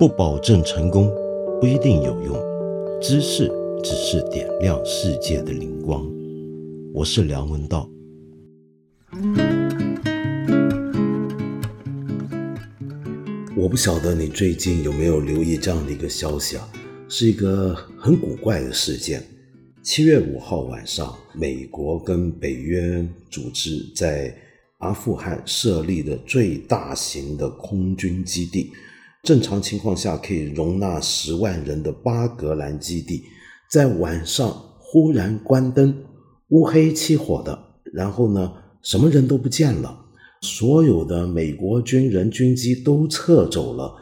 不保证成功，不一定有用。知识只是点亮世界的灵光。我是梁文道。我不晓得你最近有没有留意这样的一个消息啊？是一个很古怪的事件。七月五号晚上，美国跟北约组织在阿富汗设立的最大型的空军基地，正常情况下可以容纳十万人的巴格兰基地，在晚上忽然关灯，乌黑漆火的，然后呢，什么人都不见了，所有的美国军人军机都撤走了，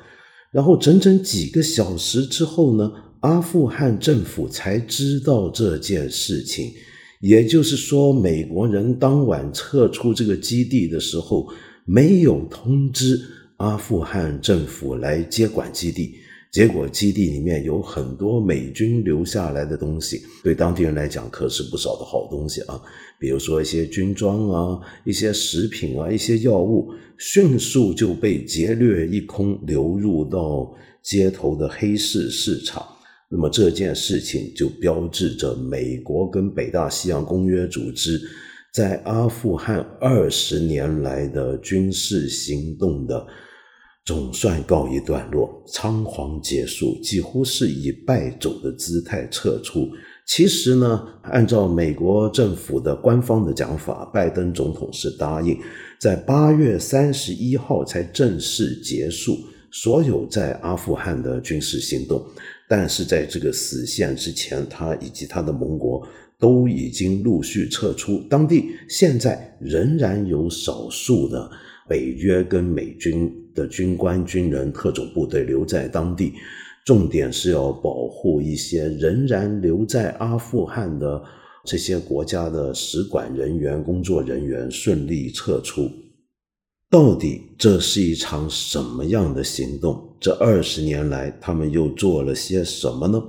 然后整整几个小时之后呢？阿富汗政府才知道这件事情，也就是说，美国人当晚撤出这个基地的时候，没有通知阿富汗政府来接管基地。结果基地里面有很多美军留下来的东西，对当地人来讲可是不少的好东西啊，比如说一些军装啊、一些食品啊、一些药物，迅速就被劫掠一空，流入到街头的黑市市场。那么这件事情就标志着美国跟北大西洋公约组织在阿富汗二十年来的军事行动的总算告一段落，仓皇结束，几乎是以败走的姿态撤出。其实呢，按照美国政府的官方的讲法，拜登总统是答应在八月三十一号才正式结束所有在阿富汗的军事行动。但是在这个死线之前，他以及他的盟国都已经陆续撤出。当地现在仍然有少数的北约跟美军的军官、军人、特种部队留在当地，重点是要保护一些仍然留在阿富汗的这些国家的使馆人员、工作人员顺利撤出。到底这是一场什么样的行动？这二十年来，他们又做了些什么呢？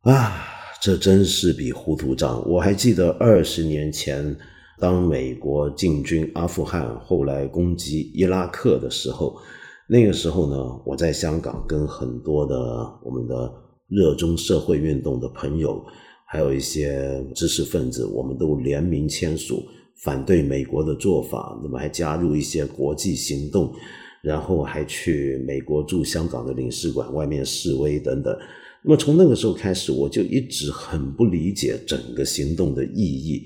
啊，这真是笔糊涂账！我还记得二十年前，当美国进军阿富汗，后来攻击伊拉克的时候，那个时候呢，我在香港跟很多的我们的热衷社会运动的朋友，还有一些知识分子，我们都联名签署。反对美国的做法，那么还加入一些国际行动，然后还去美国驻香港的领事馆外面示威等等。那么从那个时候开始，我就一直很不理解整个行动的意义。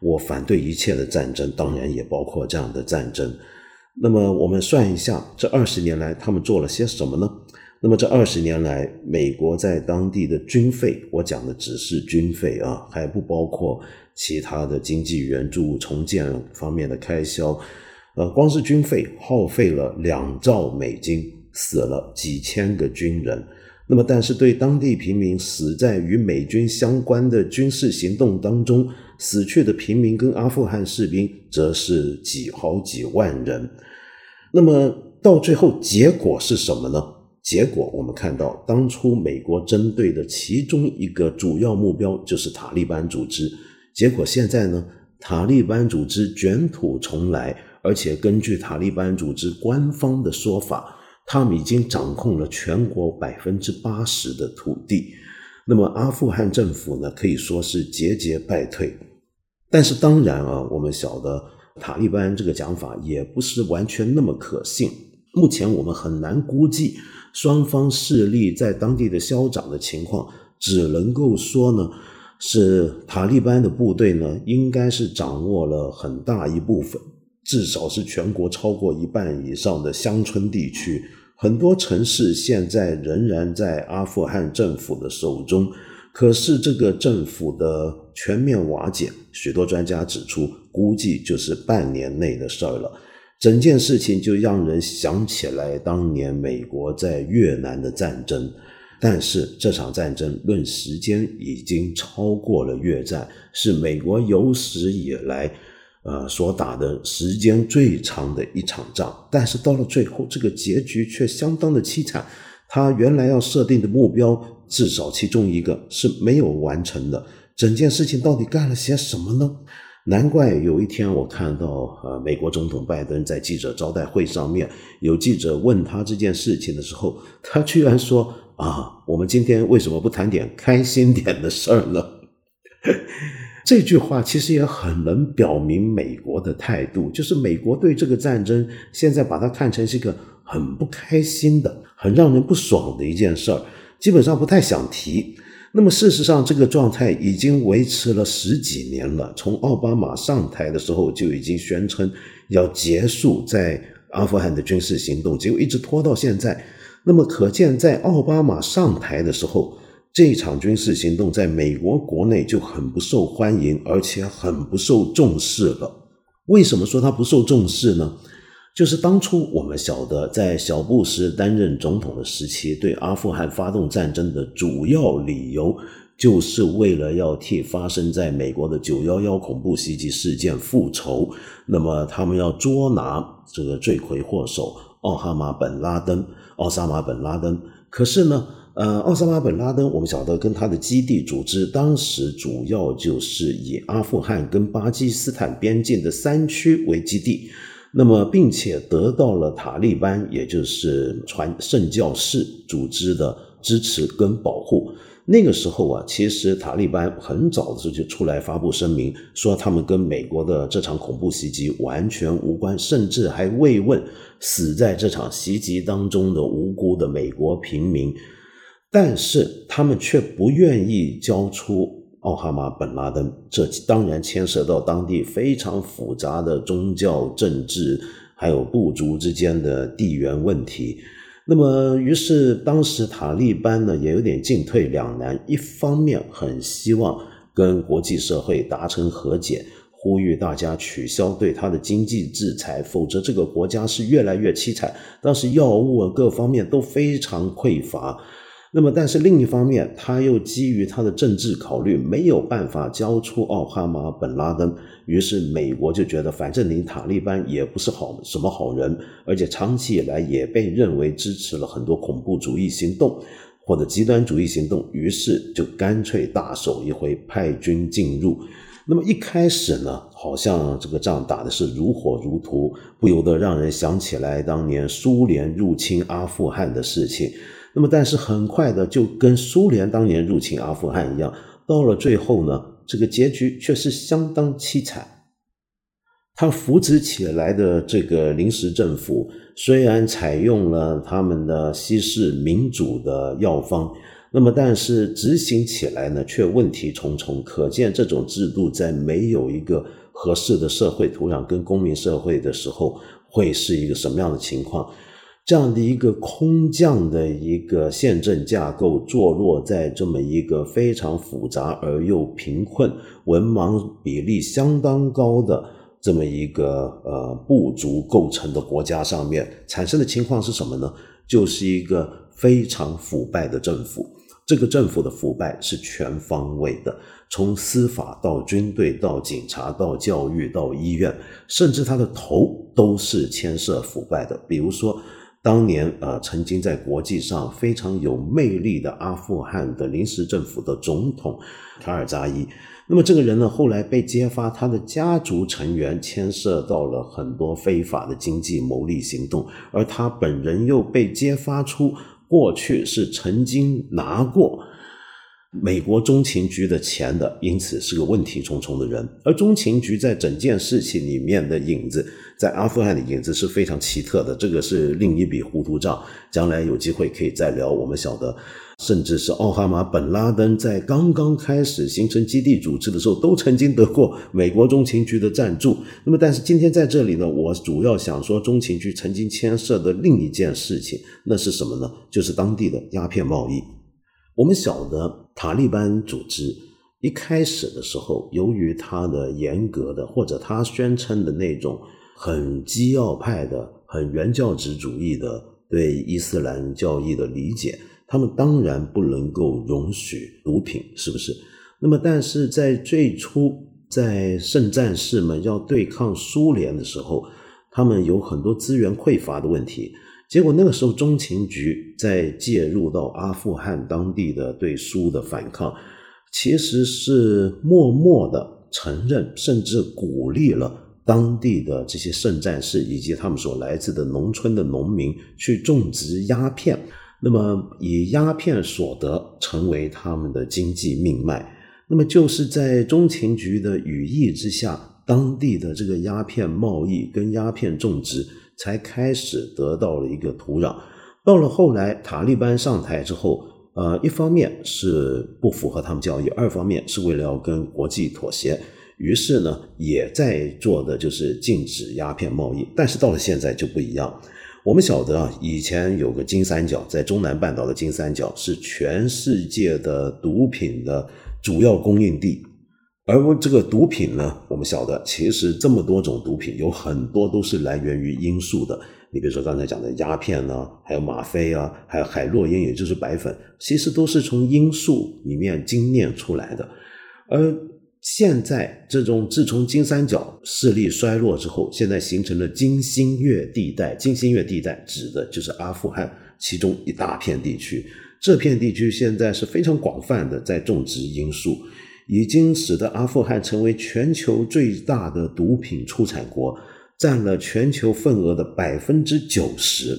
我反对一切的战争，当然也包括这样的战争。那么我们算一下，这二十年来他们做了些什么呢？那么这二十年来，美国在当地的军费，我讲的只是军费啊，还不包括。其他的经济援助、重建方面的开销，呃，光是军费耗费了两兆美金，死了几千个军人。那么，但是对当地平民死在与美军相关的军事行动当中死去的平民跟阿富汗士兵，则是几好几万人。那么到最后结果是什么呢？结果我们看到，当初美国针对的其中一个主要目标就是塔利班组织。结果现在呢，塔利班组织卷土重来，而且根据塔利班组织官方的说法，他们已经掌控了全国百分之八十的土地。那么阿富汗政府呢，可以说是节节败退。但是当然啊，我们晓得塔利班这个讲法也不是完全那么可信。目前我们很难估计双方势力在当地的消长的情况，只能够说呢。是塔利班的部队呢，应该是掌握了很大一部分，至少是全国超过一半以上的乡村地区。很多城市现在仍然在阿富汗政府的手中，可是这个政府的全面瓦解，许多专家指出，估计就是半年内的事儿了。整件事情就让人想起来当年美国在越南的战争。但是这场战争论时间已经超过了越战，是美国有史以来，呃所打的时间最长的一场仗。但是到了最后，这个结局却相当的凄惨。他原来要设定的目标，至少其中一个是没有完成的。整件事情到底干了些什么呢？难怪有一天我看到，呃，美国总统拜登在记者招待会上面，有记者问他这件事情的时候，他居然说：“啊，我们今天为什么不谈点开心点的事儿呢？” 这句话其实也很能表明美国的态度，就是美国对这个战争现在把它看成是一个很不开心的、很让人不爽的一件事儿，基本上不太想提。那么事实上，这个状态已经维持了十几年了。从奥巴马上台的时候就已经宣称要结束在阿富汗的军事行动，结果一直拖到现在。那么可见，在奥巴马上台的时候，这一场军事行动在美国国内就很不受欢迎，而且很不受重视了。为什么说它不受重视呢？就是当初我们晓得，在小布什担任总统的时期，对阿富汗发动战争的主要理由，就是为了要替发生在美国的九幺幺恐怖袭击事件复仇。那么，他们要捉拿这个罪魁祸首奥哈马本拉登、奥萨马本拉登。可是呢？呃，奥萨马本拉登，我们晓得跟他的基地组织，当时主要就是以阿富汗跟巴基斯坦边境的山区为基地，那么并且得到了塔利班，也就是传圣教士组织的支持跟保护。那个时候啊，其实塔利班很早的时候就出来发布声明，说他们跟美国的这场恐怖袭击完全无关，甚至还慰问死在这场袭击当中的无辜的美国平民。但是他们却不愿意交出奥哈马本拉登，这当然牵涉到当地非常复杂的宗教、政治，还有部族之间的地缘问题。那么，于是当时塔利班呢也有点进退两难，一方面很希望跟国际社会达成和解，呼吁大家取消对他的经济制裁，否则这个国家是越来越凄惨。当时药物啊各方面都非常匮乏。那么，但是另一方面，他又基于他的政治考虑，没有办法交出奥哈马本拉登。于是，美国就觉得，反正你塔利班也不是好什么好人，而且长期以来也被认为支持了很多恐怖主义行动或者极端主义行动。于是，就干脆大手一挥，派军进入。那么一开始呢，好像这个仗打的是如火如荼，不由得让人想起来当年苏联入侵阿富汗的事情。那么，但是很快的，就跟苏联当年入侵阿富汗一样，到了最后呢，这个结局却是相当凄惨。他扶植起来的这个临时政府，虽然采用了他们的西式民主的药方，那么但是执行起来呢，却问题重重。可见这种制度在没有一个合适的社会土壤跟公民社会的时候，会是一个什么样的情况？这样的一个空降的一个宪政架构，坐落在这么一个非常复杂而又贫困、文盲比例相当高的这么一个呃部族构成的国家上面，产生的情况是什么呢？就是一个非常腐败的政府。这个政府的腐败是全方位的，从司法到军队到警察到教育到医院，甚至他的头都是牵涉腐败的。比如说。当年，呃，曾经在国际上非常有魅力的阿富汗的临时政府的总统卡尔扎伊，那么这个人呢，后来被揭发他的家族成员牵涉到了很多非法的经济牟利行动，而他本人又被揭发出过去是曾经拿过。美国中情局的钱的，因此是个问题重重的人。而中情局在整件事情里面的影子，在阿富汗的影子是非常奇特的。这个是另一笔糊涂账，将来有机会可以再聊。我们晓得，甚至是奥哈马本拉登在刚刚开始形成基地组织的时候，都曾经得过美国中情局的赞助。那么，但是今天在这里呢，我主要想说中情局曾经牵涉的另一件事情，那是什么呢？就是当地的鸦片贸易。我们晓得塔利班组织一开始的时候，由于他的严格的或者他宣称的那种很基要派的、很原教旨主义的对伊斯兰教义的理解，他们当然不能够容许毒品，是不是？那么，但是在最初在圣战士们要对抗苏联的时候，他们有很多资源匮乏的问题。结果那个时候，中情局在介入到阿富汗当地的对苏的反抗，其实是默默的承认甚至鼓励了当地的这些圣战士以及他们所来自的农村的农民去种植鸦片，那么以鸦片所得成为他们的经济命脉。那么就是在中情局的羽翼之下，当地的这个鸦片贸易跟鸦片种植才开始得到了一个土壤。到了后来，塔利班上台之后，呃，一方面是不符合他们交易，二方面是为了要跟国际妥协，于是呢，也在做的就是禁止鸦片贸易。但是到了现在就不一样。我们晓得啊，以前有个金三角，在中南半岛的金三角是全世界的毒品的。主要供应地，而这个毒品呢，我们晓得，其实这么多种毒品，有很多都是来源于罂粟的。你比如说刚才讲的鸦片呢，还有吗啡啊，还有海洛因，也就是白粉，其实都是从罂粟里面精炼出来的。而现在这种自从金三角势力衰落之后，现在形成了金星月地带。金星月地带指的就是阿富汗其中一大片地区。这片地区现在是非常广泛的在种植罂粟，已经使得阿富汗成为全球最大的毒品出产国，占了全球份额的百分之九十。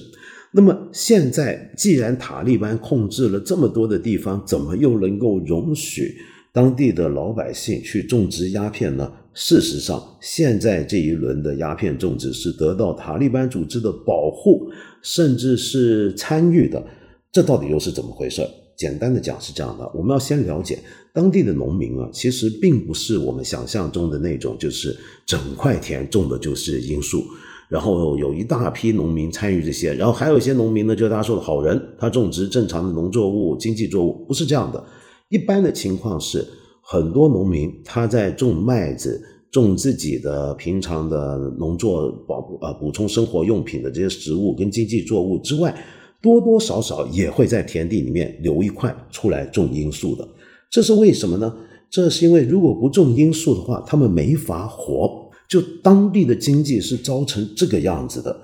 那么现在，既然塔利班控制了这么多的地方，怎么又能够容许当地的老百姓去种植鸦片呢？事实上，现在这一轮的鸦片种植是得到塔利班组织的保护，甚至是参与的。这到底又是怎么回事？简单的讲是这样的，我们要先了解当地的农民啊，其实并不是我们想象中的那种，就是整块田种的就是罂粟，然后有一大批农民参与这些，然后还有一些农民呢，就是大家说的好人，他种植正常的农作物、经济作物，不是这样的。一般的情况是，很多农民他在种麦子、种自己的平常的农作保呃补充生活用品的这些食物跟经济作物之外。多多少少也会在田地里面留一块出来种罂粟的，这是为什么呢？这是因为如果不种罂粟的话，他们没法活，就当地的经济是糟成这个样子的。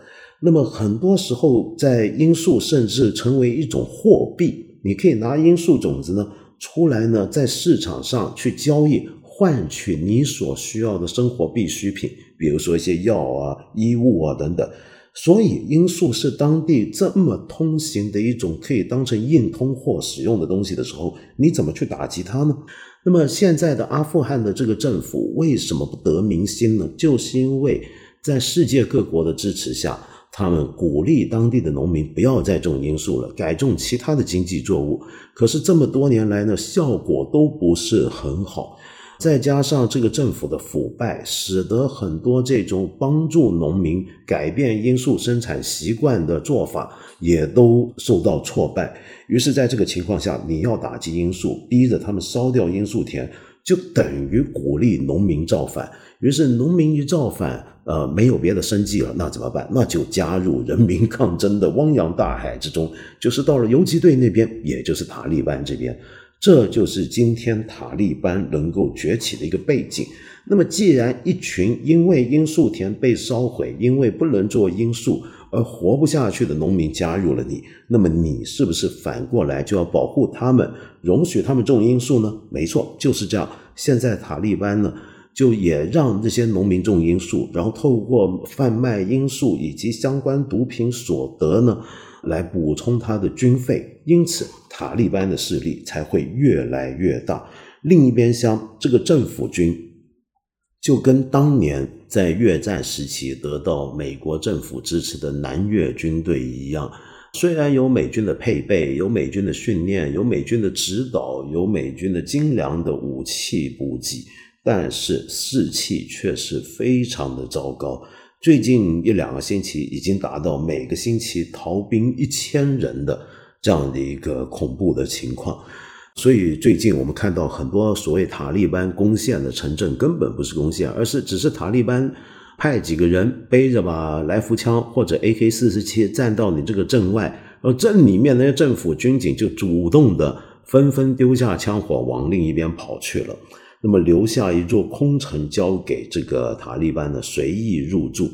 那么很多时候，在罂粟甚至成为一种货币，你可以拿罂粟种子呢出来呢，在市场上去交易，换取你所需要的生活必需品，比如说一些药啊、衣物啊等等。所以，罂粟是当地这么通行的一种可以当成硬通货使用的东西的时候，你怎么去打击它呢？那么，现在的阿富汗的这个政府为什么不得民心呢？就是因为在世界各国的支持下，他们鼓励当地的农民不要再种罂粟了，改种其他的经济作物。可是这么多年来呢，效果都不是很好。再加上这个政府的腐败，使得很多这种帮助农民改变罂粟生产习惯的做法也都受到挫败。于是，在这个情况下，你要打击罂粟，逼着他们烧掉罂粟田，就等于鼓励农民造反。于是，农民一造反，呃，没有别的生计了，那怎么办？那就加入人民抗争的汪洋大海之中，就是到了游击队那边，也就是塔利班这边。这就是今天塔利班能够崛起的一个背景。那么，既然一群因为罂粟田被烧毁，因为不能做罂粟而活不下去的农民加入了你，那么你是不是反过来就要保护他们，容许他们种罂粟呢？没错，就是这样。现在塔利班呢，就也让这些农民种罂粟，然后透过贩卖罂粟以及相关毒品所得呢。来补充他的军费，因此塔利班的势力才会越来越大。另一边厢，这个政府军就跟当年在越战时期得到美国政府支持的南越军队一样，虽然有美军的配备、有美军的训练、有美军的指导、有美军的精良的武器补给，但是士气却是非常的糟糕。最近一两个星期，已经达到每个星期逃兵一千人的这样的一个恐怖的情况。所以最近我们看到很多所谓塔利班攻陷的城镇，根本不是攻陷，而是只是塔利班派几个人背着把来福枪或者 AK 四十七站到你这个镇外，而镇里面那些政府军警就主动的纷纷丢下枪火往另一边跑去了。那么留下一座空城，交给这个塔利班的随意入住。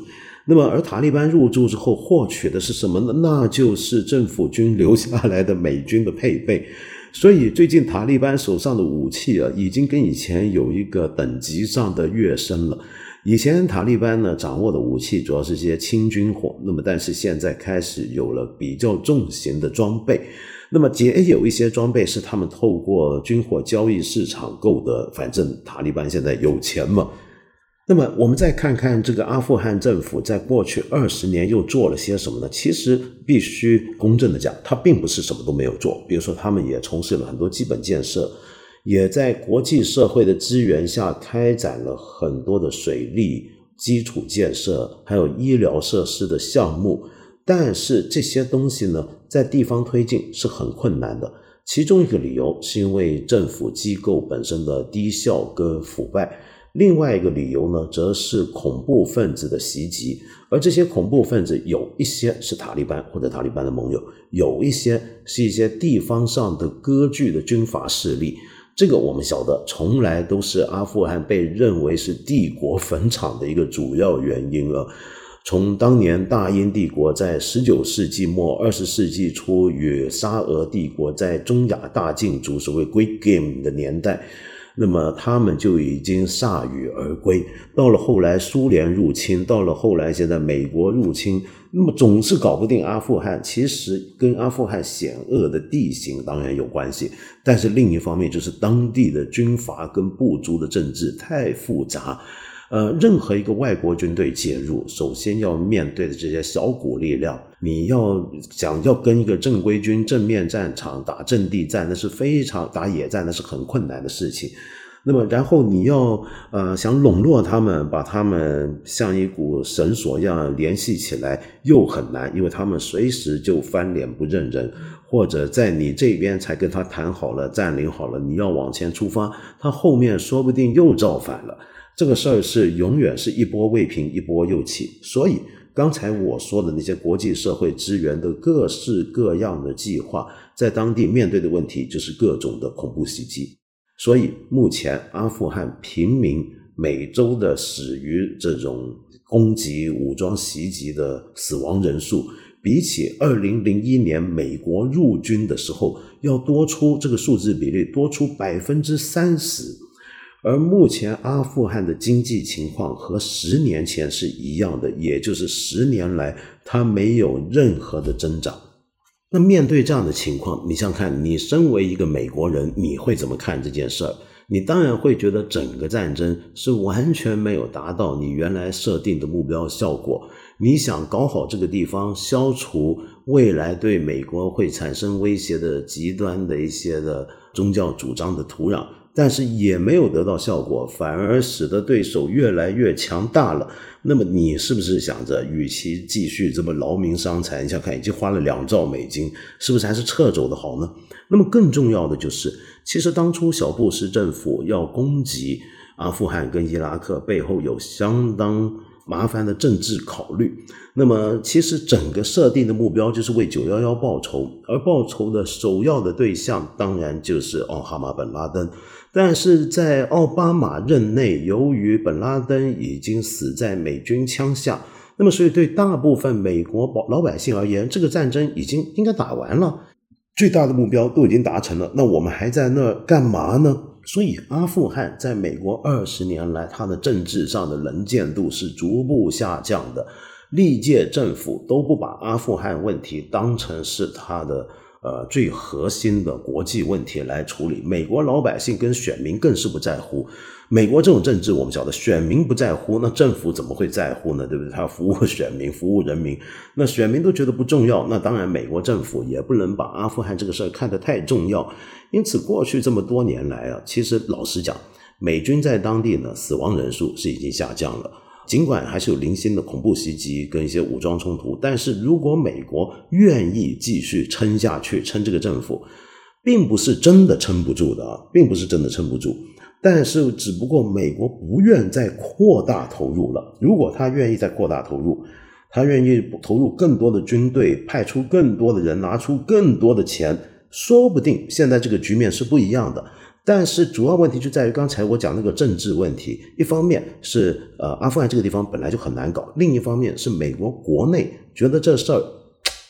那么，而塔利班入住之后，获取的是什么呢？那就是政府军留下来的美军的配备。所以最近塔利班手上的武器啊，已经跟以前有一个等级上的跃升了。以前塔利班呢掌握的武器主要是些轻军火，那么但是现在开始有了比较重型的装备，那么也有一些装备是他们透过军火交易市场购得，反正塔利班现在有钱嘛。那么我们再看看这个阿富汗政府在过去二十年又做了些什么呢？其实必须公正的讲，它并不是什么都没有做。比如说，他们也从事了很多基本建设，也在国际社会的支援下开展了很多的水利基础建设，还有医疗设施的项目。但是这些东西呢，在地方推进是很困难的。其中一个理由是因为政府机构本身的低效跟腐败。另外一个理由呢，则是恐怖分子的袭击，而这些恐怖分子有一些是塔利班或者塔利班的盟友，有一些是一些地方上的割据的军阀势力。这个我们晓得，从来都是阿富汗被认为是帝国坟场的一个主要原因了。从当年大英帝国在十九世纪末、二十世纪初与沙俄帝国在中亚大竞逐，所谓 “Great Game” 的年代。那么他们就已经铩羽而归。到了后来，苏联入侵；到了后来，现在美国入侵。那么总是搞不定阿富汗。其实跟阿富汗险恶的地形当然有关系，但是另一方面就是当地的军阀跟部族的政治太复杂。呃，任何一个外国军队介入，首先要面对的这些小股力量，你要想要跟一个正规军正面战场打阵地战，那是非常打野战，那是很困难的事情。那么，然后你要呃想笼络他们，把他们像一股绳索一样联系起来，又很难，因为他们随时就翻脸不认人，或者在你这边才跟他谈好了、占领好了，你要往前出发，他后面说不定又造反了。这个事儿是永远是一波未平一波又起，所以刚才我说的那些国际社会支援的各式各样的计划，在当地面对的问题就是各种的恐怖袭击。所以目前阿富汗平民每周的死于这种攻击、武装袭击的死亡人数，比起二零零一年美国入军的时候要多出这个数字比例多出百分之三十。而目前阿富汗的经济情况和十年前是一样的，也就是十年来它没有任何的增长。那面对这样的情况，你想想看，你身为一个美国人，你会怎么看这件事儿？你当然会觉得整个战争是完全没有达到你原来设定的目标效果。你想搞好这个地方，消除未来对美国会产生威胁的极端的一些的宗教主张的土壤。但是也没有得到效果，反而使得对手越来越强大了。那么你是不是想着，与其继续这么劳民伤财，你想看已经花了两兆美金，是不是还是撤走的好呢？那么更重要的就是，其实当初小布什政府要攻击阿富汗跟伊拉克，背后有相当。麻烦的政治考虑，那么其实整个设定的目标就是为九幺幺报仇，而报仇的首要的对象当然就是奥哈马本拉登。但是在奥巴马任内，由于本拉登已经死在美军枪下，那么所以对大部分美国老百姓而言，这个战争已经应该打完了，最大的目标都已经达成了，那我们还在那干嘛呢？所以，阿富汗在美国二十年来，它的政治上的能见度是逐步下降的。历届政府都不把阿富汗问题当成是它的。呃，最核心的国际问题来处理，美国老百姓跟选民更是不在乎。美国这种政治，我们晓得，选民不在乎，那政府怎么会在乎呢？对不对？他服务 选民，服务人民，那选民都觉得不重要，那当然，美国政府也不能把阿富汗这个事儿看得太重要。因此，过去这么多年来啊，其实老实讲，美军在当地呢，死亡人数是已经下降了。尽管还是有零星的恐怖袭击跟一些武装冲突，但是如果美国愿意继续撑下去，撑这个政府，并不是真的撑不住的啊，并不是真的撑不住。但是只不过美国不愿再扩大投入了。如果他愿意再扩大投入，他愿意投入更多的军队，派出更多的人，拿出更多的钱，说不定现在这个局面是不一样的。但是主要问题就在于刚才我讲那个政治问题，一方面是呃阿富汗这个地方本来就很难搞，另一方面是美国国内觉得这事儿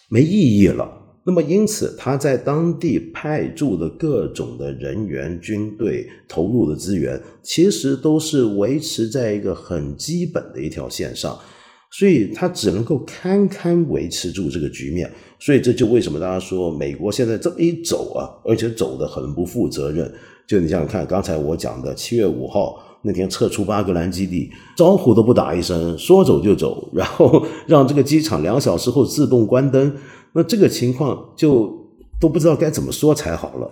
没意义了，那么因此他在当地派驻的各种的人员、军队投入的资源，其实都是维持在一个很基本的一条线上，所以他只能够堪堪维持住这个局面。所以这就为什么大家说美国现在这么一走啊，而且走得很不负责任。就你想想看，刚才我讲的七月五号那天撤出巴格兰基地，招呼都不打一声，说走就走，然后 让这个机场两小时后自动关灯，那这个情况就都不知道该怎么说才好了。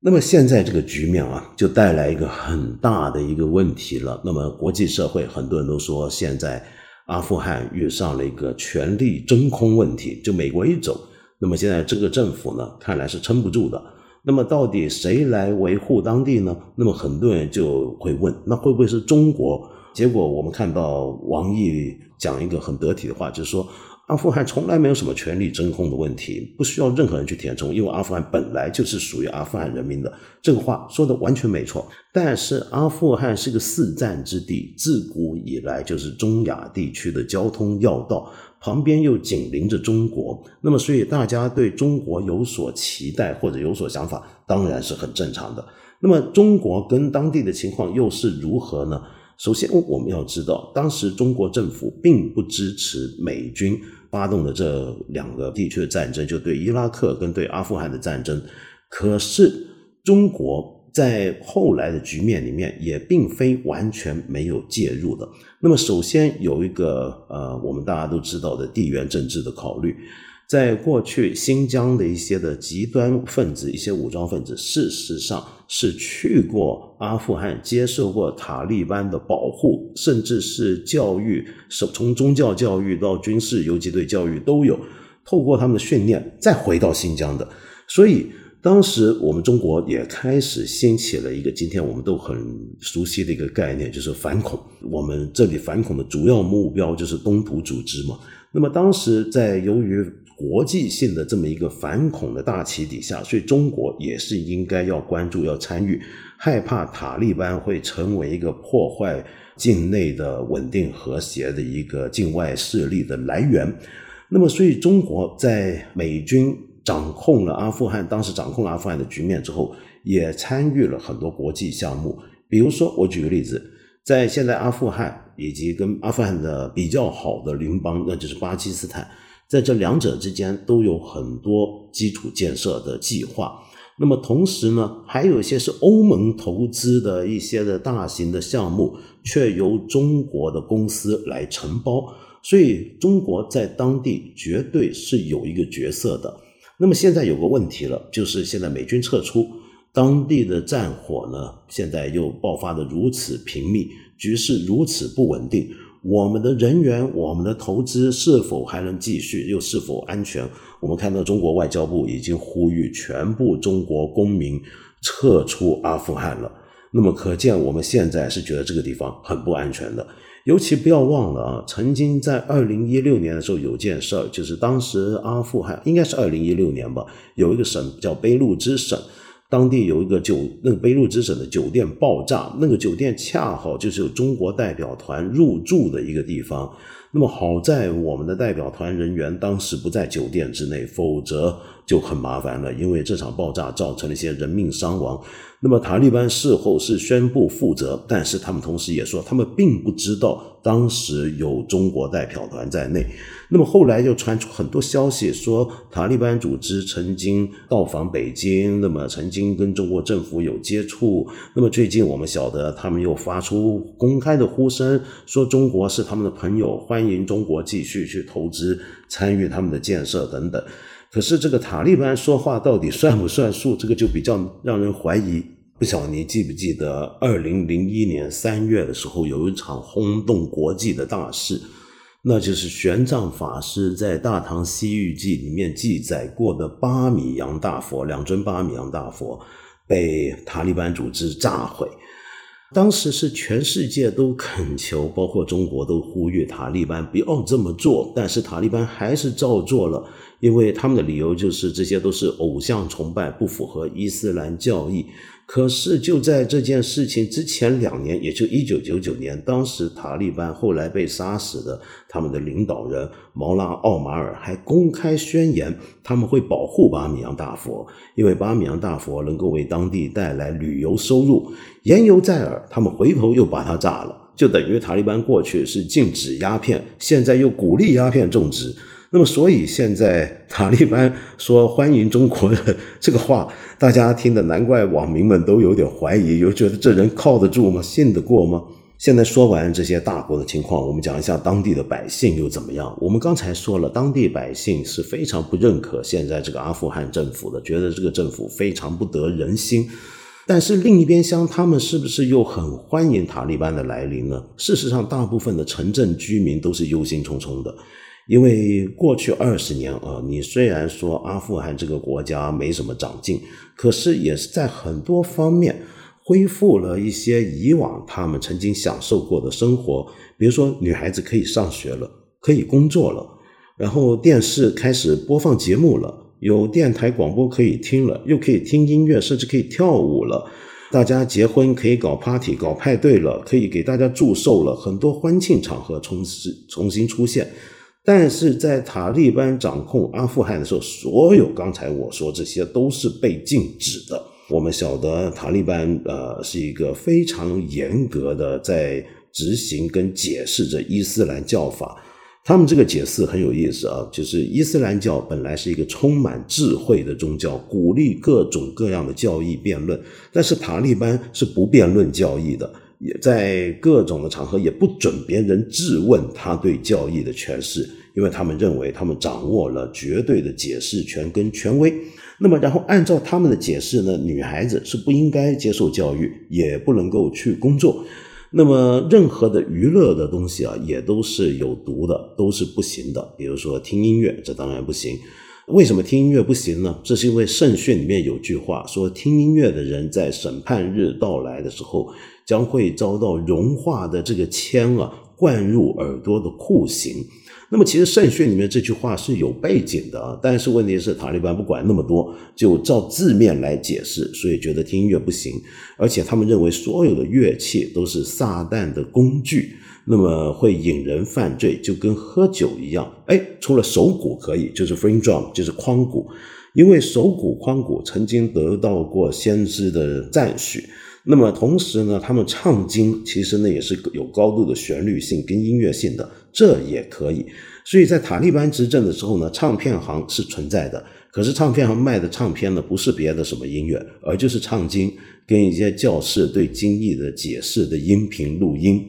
那么现在这个局面啊，就带来一个很大的一个问题了。那么国际社会很多人都说现在。阿富汗遇上了一个权力真空问题，就美国一走，那么现在这个政府呢，看来是撑不住的。那么到底谁来维护当地呢？那么很多人就会问，那会不会是中国？结果我们看到王毅讲一个很得体的话，就是说。阿富汗从来没有什么权力真空的问题，不需要任何人去填充，因为阿富汗本来就是属于阿富汗人民的。这个话说的完全没错。但是阿富汗是个四战之地，自古以来就是中亚地区的交通要道，旁边又紧邻着中国，那么所以大家对中国有所期待或者有所想法，当然是很正常的。那么中国跟当地的情况又是如何呢？首先我们要知道，当时中国政府并不支持美军。发动的这两个地区的战争，就对伊拉克跟对阿富汗的战争。可是中国在后来的局面里面，也并非完全没有介入的。那么，首先有一个呃，我们大家都知道的地缘政治的考虑。在过去，新疆的一些的极端分子、一些武装分子，事实上是去过阿富汗，接受过塔利班的保护，甚至是教育，从宗教教育到军事游击队教育都有，透过他们的训练再回到新疆的。所以，当时我们中国也开始兴起了一个今天我们都很熟悉的一个概念，就是反恐。我们这里反恐的主要目标就是东土组织嘛。那么当时在由于国际性的这么一个反恐的大旗底下，所以中国也是应该要关注、要参与，害怕塔利班会成为一个破坏境内的稳定和谐的一个境外势力的来源。那么，所以中国在美军掌控了阿富汗，当时掌控了阿富汗的局面之后，也参与了很多国际项目。比如说，我举个例子，在现在阿富汗以及跟阿富汗的比较好的邻邦，那就是巴基斯坦。在这两者之间都有很多基础建设的计划，那么同时呢，还有一些是欧盟投资的一些的大型的项目，却由中国的公司来承包，所以中国在当地绝对是有一个角色的。那么现在有个问题了，就是现在美军撤出，当地的战火呢，现在又爆发的如此频密，局势如此不稳定。我们的人员，我们的投资是否还能继续，又是否安全？我们看到中国外交部已经呼吁全部中国公民撤出阿富汗了。那么可见，我们现在是觉得这个地方很不安全的。尤其不要忘了啊，曾经在二零一六年的时候有件事儿，就是当时阿富汗应该是二零一六年吧，有一个省叫卑路支省。当地有一个酒，那个卑路支省的酒店爆炸，那个酒店恰好就是有中国代表团入住的一个地方。那么好在我们的代表团人员当时不在酒店之内，否则就很麻烦了，因为这场爆炸造成了一些人命伤亡。那么塔利班事后是宣布负责，但是他们同时也说，他们并不知道当时有中国代表团在内。那么后来又传出很多消息，说塔利班组织曾经到访北京，那么曾经跟中国政府有接触。那么最近我们晓得，他们又发出公开的呼声，说中国是他们的朋友，欢迎中国继续去投资、参与他们的建设等等。可是这个塔利班说话到底算不算数？这个就比较让人怀疑。不晓得你记不记得，二零零一年三月的时候，有一场轰动国际的大事。那就是玄奘法师在《大唐西域记》里面记载过的八米洋大佛，两尊八米洋大佛被塔利班组织炸毁。当时是全世界都恳求，包括中国都呼吁塔利班不要这么做，但是塔利班还是照做了。因为他们的理由就是这些都是偶像崇拜，不符合伊斯兰教义。可是就在这件事情之前两年，也就一九九九年，当时塔利班后来被杀死的他们的领导人毛拉奥马尔还公开宣言，他们会保护巴米扬大佛，因为巴米扬大佛能够为当地带来旅游收入。言犹在耳，他们回头又把它炸了，就等于塔利班过去是禁止鸦片，现在又鼓励鸦片种植。那么，所以现在塔利班说欢迎中国的这个话，大家听的难怪网民们都有点怀疑，又觉得这人靠得住吗？信得过吗？现在说完这些大国的情况，我们讲一下当地的百姓又怎么样？我们刚才说了，当地百姓是非常不认可现在这个阿富汗政府的，觉得这个政府非常不得人心。但是另一边厢，他们是不是又很欢迎塔利班的来临呢？事实上，大部分的城镇居民都是忧心忡忡的。因为过去二十年啊，你虽然说阿富汗这个国家没什么长进，可是也是在很多方面恢复了一些以往他们曾经享受过的生活。比如说，女孩子可以上学了，可以工作了，然后电视开始播放节目了，有电台广播可以听了，又可以听音乐，甚至可以跳舞了。大家结婚可以搞 party、搞派对了，可以给大家祝寿了，很多欢庆场合重新重新出现。但是在塔利班掌控阿富汗的时候，所有刚才我说这些都是被禁止的。我们晓得塔利班呃是一个非常严格的在执行跟解释着伊斯兰教法。他们这个解释很有意思啊，就是伊斯兰教本来是一个充满智慧的宗教，鼓励各种各样的教义辩论，但是塔利班是不辩论教义的。也在各种的场合也不准别人质问他对教义的诠释，因为他们认为他们掌握了绝对的解释权跟权威。那么，然后按照他们的解释呢，女孩子是不应该接受教育，也不能够去工作。那么，任何的娱乐的东西啊，也都是有毒的，都是不行的。比如说听音乐，这当然不行。为什么听音乐不行呢？这是因为圣训里面有句话说，听音乐的人在审判日到来的时候。将会遭到融化的这个铅啊灌入耳朵的酷刑。那么，其实圣训里面这句话是有背景的啊，但是问题是塔利班不管那么多，就照字面来解释，所以觉得听音乐不行。而且他们认为所有的乐器都是撒旦的工具，那么会引人犯罪，就跟喝酒一样。哎，除了手鼓可以，就是 free drum，就是框鼓，因为手鼓、框鼓曾经得到过先知的赞许。那么同时呢，他们唱经其实呢也是有高度的旋律性跟音乐性的，这也可以。所以在塔利班执政的时候呢，唱片行是存在的，可是唱片行卖的唱片呢不是别的什么音乐，而就是唱经跟一些教士对经义的解释的音频录音。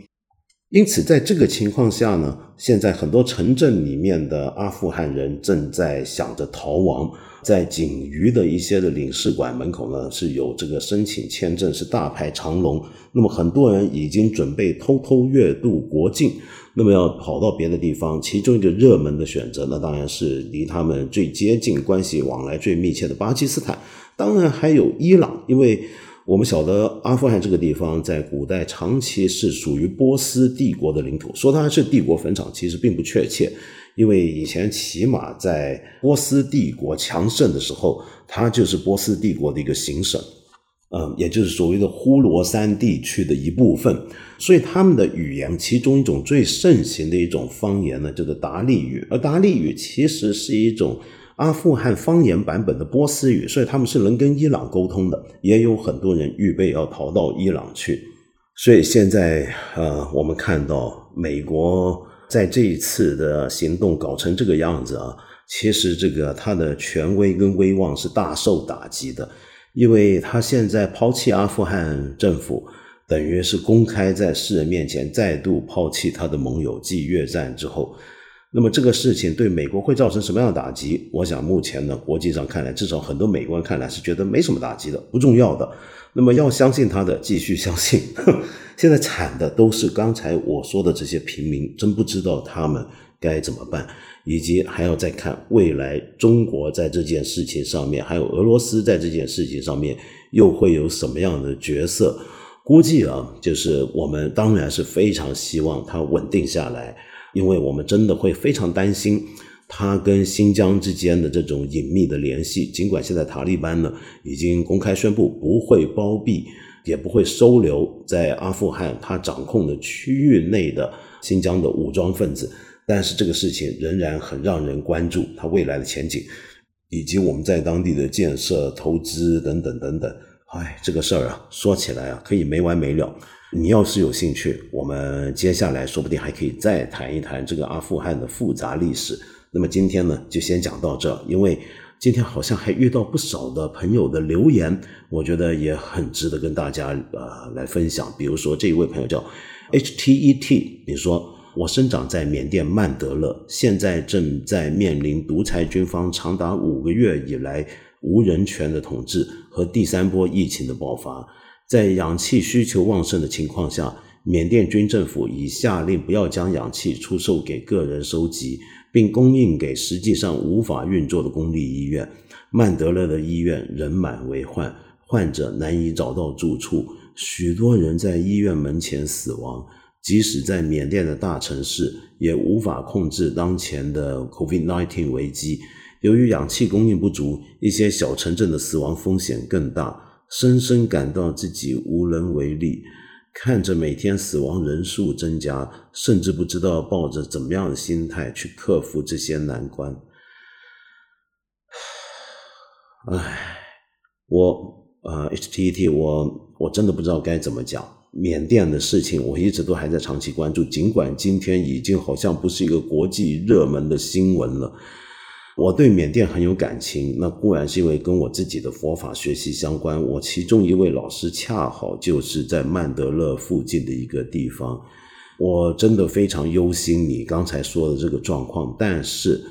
因此，在这个情况下呢，现在很多城镇里面的阿富汗人正在想着逃亡。在仅余的一些的领事馆门口呢，是有这个申请签证，是大排长龙。那么很多人已经准备偷偷越渡国境，那么要跑到别的地方。其中一个热门的选择，那当然是离他们最接近、关系往来最密切的巴基斯坦。当然还有伊朗，因为我们晓得阿富汗这个地方在古代长期是属于波斯帝国的领土，说它是帝国坟场，其实并不确切。因为以前起码在波斯帝国强盛的时候，它就是波斯帝国的一个行省，嗯，也就是所谓的呼罗珊地区的一部分。所以他们的语言，其中一种最盛行的一种方言呢，叫做达利语。而达利语其实是一种阿富汗方言版本的波斯语，所以他们是能跟伊朗沟通的。也有很多人预备要逃到伊朗去。所以现在，呃，我们看到美国。在这一次的行动搞成这个样子啊，其实这个他的权威跟威望是大受打击的，因为他现在抛弃阿富汗政府，等于是公开在世人面前再度抛弃他的盟友。继越战之后，那么这个事情对美国会造成什么样的打击？我想目前呢，国际上看来，至少很多美国人看来是觉得没什么打击的，不重要的。那么要相信他的，继续相信。现在惨的都是刚才我说的这些平民，真不知道他们该怎么办，以及还要再看未来中国在这件事情上面，还有俄罗斯在这件事情上面又会有什么样的角色？估计啊，就是我们当然是非常希望它稳定下来，因为我们真的会非常担心。他跟新疆之间的这种隐秘的联系。尽管现在塔利班呢已经公开宣布不会包庇，也不会收留在阿富汗他掌控的区域内的新疆的武装分子，但是这个事情仍然很让人关注他未来的前景，以及我们在当地的建设、投资等等等等。哎，这个事儿啊，说起来啊，可以没完没了。你要是有兴趣，我们接下来说不定还可以再谈一谈这个阿富汗的复杂历史。那么今天呢，就先讲到这，因为今天好像还遇到不少的朋友的留言，我觉得也很值得跟大家呃来分享。比如说这一位朋友叫 H T E T，你说我生长在缅甸曼德勒，现在正在面临独裁军方长达五个月以来。无人权的统治和第三波疫情的爆发，在氧气需求旺盛的情况下，缅甸军政府已下令不要将氧气出售给个人收集，并供应给实际上无法运作的公立医院。曼德勒的医院人满为患，患者难以找到住处，许多人在医院门前死亡。即使在缅甸的大城市，也无法控制当前的 COVID-19 危机。由于氧气供应不足，一些小城镇的死亡风险更大，深深感到自己无能为力。看着每天死亡人数增加，甚至不知道抱着怎么样的心态去克服这些难关。唉，我呃，H T T，我我真的不知道该怎么讲。缅甸的事情，我一直都还在长期关注，尽管今天已经好像不是一个国际热门的新闻了。我对缅甸很有感情，那固然是因为跟我自己的佛法学习相关。我其中一位老师恰好就是在曼德勒附近的一个地方，我真的非常忧心你刚才说的这个状况，但是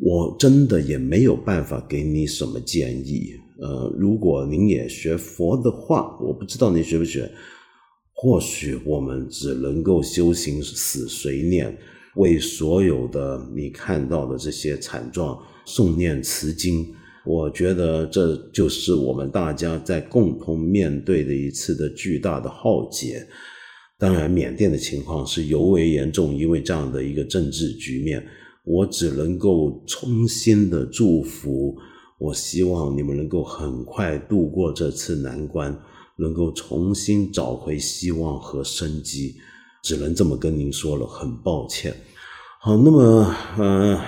我真的也没有办法给你什么建议。呃，如果您也学佛的话，我不知道您学不学，或许我们只能够修行死随念。为所有的你看到的这些惨状诵念词经，我觉得这就是我们大家在共同面对的一次的巨大的浩劫。当然，缅甸的情况是尤为严重，因为这样的一个政治局面，我只能够衷心的祝福。我希望你们能够很快度过这次难关，能够重新找回希望和生机。只能这么跟您说了，很抱歉。好，那么呃，